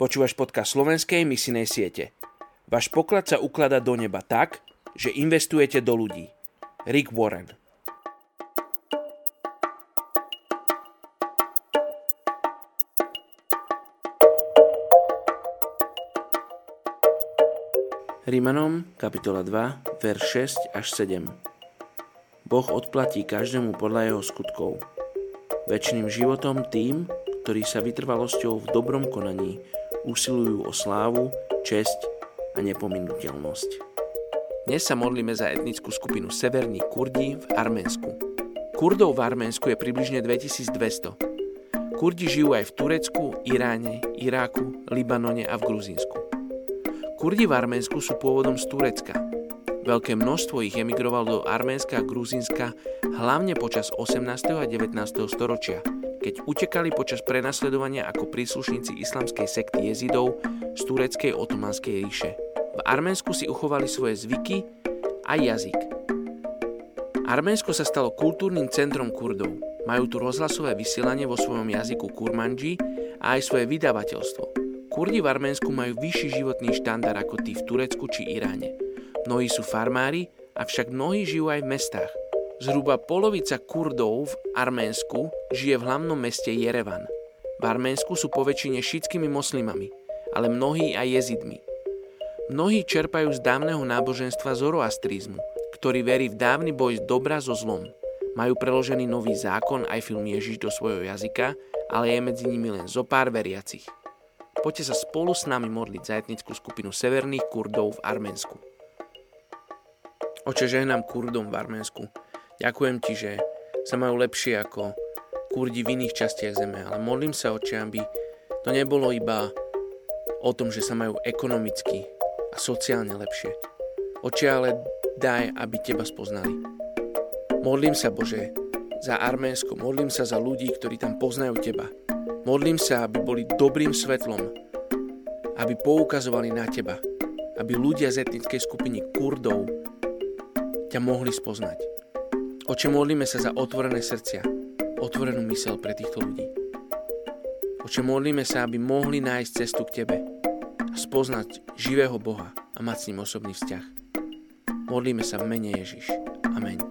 Počúvaš podcast slovenskej misinej siete. Váš poklad sa ukladá do neba tak, že investujete do ľudí. Rick Warren Rímanom, kapitola 2, verš 6 až 7. Boh odplatí každému podľa jeho skutkov. Večným životom tým, ktorí sa vytrvalosťou v dobrom konaní usilujú o slávu, česť a nepominuteľnosť. Dnes sa modlíme za etnickú skupinu Severní Kurdi v Arménsku. Kurdov v Arménsku je približne 2200. Kurdi žijú aj v Turecku, Iráne, Iráku, Libanone a v Gruzínsku. Kurdi v Arménsku sú pôvodom z Turecka. Veľké množstvo ich emigrovalo do Arménska a Gruzínska hlavne počas 18. a 19. storočia – keď utekali počas prenasledovania ako príslušníci islamskej sekty jezidov z tureckej otomanskej ríše. V Arménsku si uchovali svoje zvyky a jazyk. Arménsko sa stalo kultúrnym centrom Kurdov. Majú tu rozhlasové vysielanie vo svojom jazyku kurmanji a aj svoje vydavateľstvo. Kurdi v Arménsku majú vyšší životný štandard ako tí v Turecku či Iráne. Mnohí sú farmári, avšak mnohí žijú aj v mestách. Zhruba polovica Kurdov v Arménsku žije v hlavnom meste Jerevan. V Arménsku sú poväčšine šítskými moslimami, ale mnohí aj jezidmi. Mnohí čerpajú z dávneho náboženstva zoroastrizmu, ktorý verí v dávny boj dobra so zlom. Majú preložený nový zákon aj film Ježiš do svojho jazyka, ale je medzi nimi len zo pár veriacich. Poďte sa spolu s nami modliť za etnickú skupinu severných Kurdov v Arménsku. Oče, žehnám Kurdom v Arménsku. Ďakujem ti, že sa majú lepšie ako kurdi v iných častiach zeme, ale modlím sa, oče, aby to nebolo iba o tom, že sa majú ekonomicky a sociálne lepšie. Oče, ale daj, aby teba spoznali. Modlím sa, Bože, za Arménsko, modlím sa za ľudí, ktorí tam poznajú teba. Modlím sa, aby boli dobrým svetlom, aby poukazovali na teba, aby ľudia z etnickej skupiny Kurdov ťa mohli spoznať. Oče, modlíme sa za otvorené srdcia, otvorenú mysel pre týchto ľudí. Oče, modlíme sa, aby mohli nájsť cestu k Tebe a spoznať živého Boha a mať s ním osobný vzťah. Modlíme sa v mene Ježiš. Amen.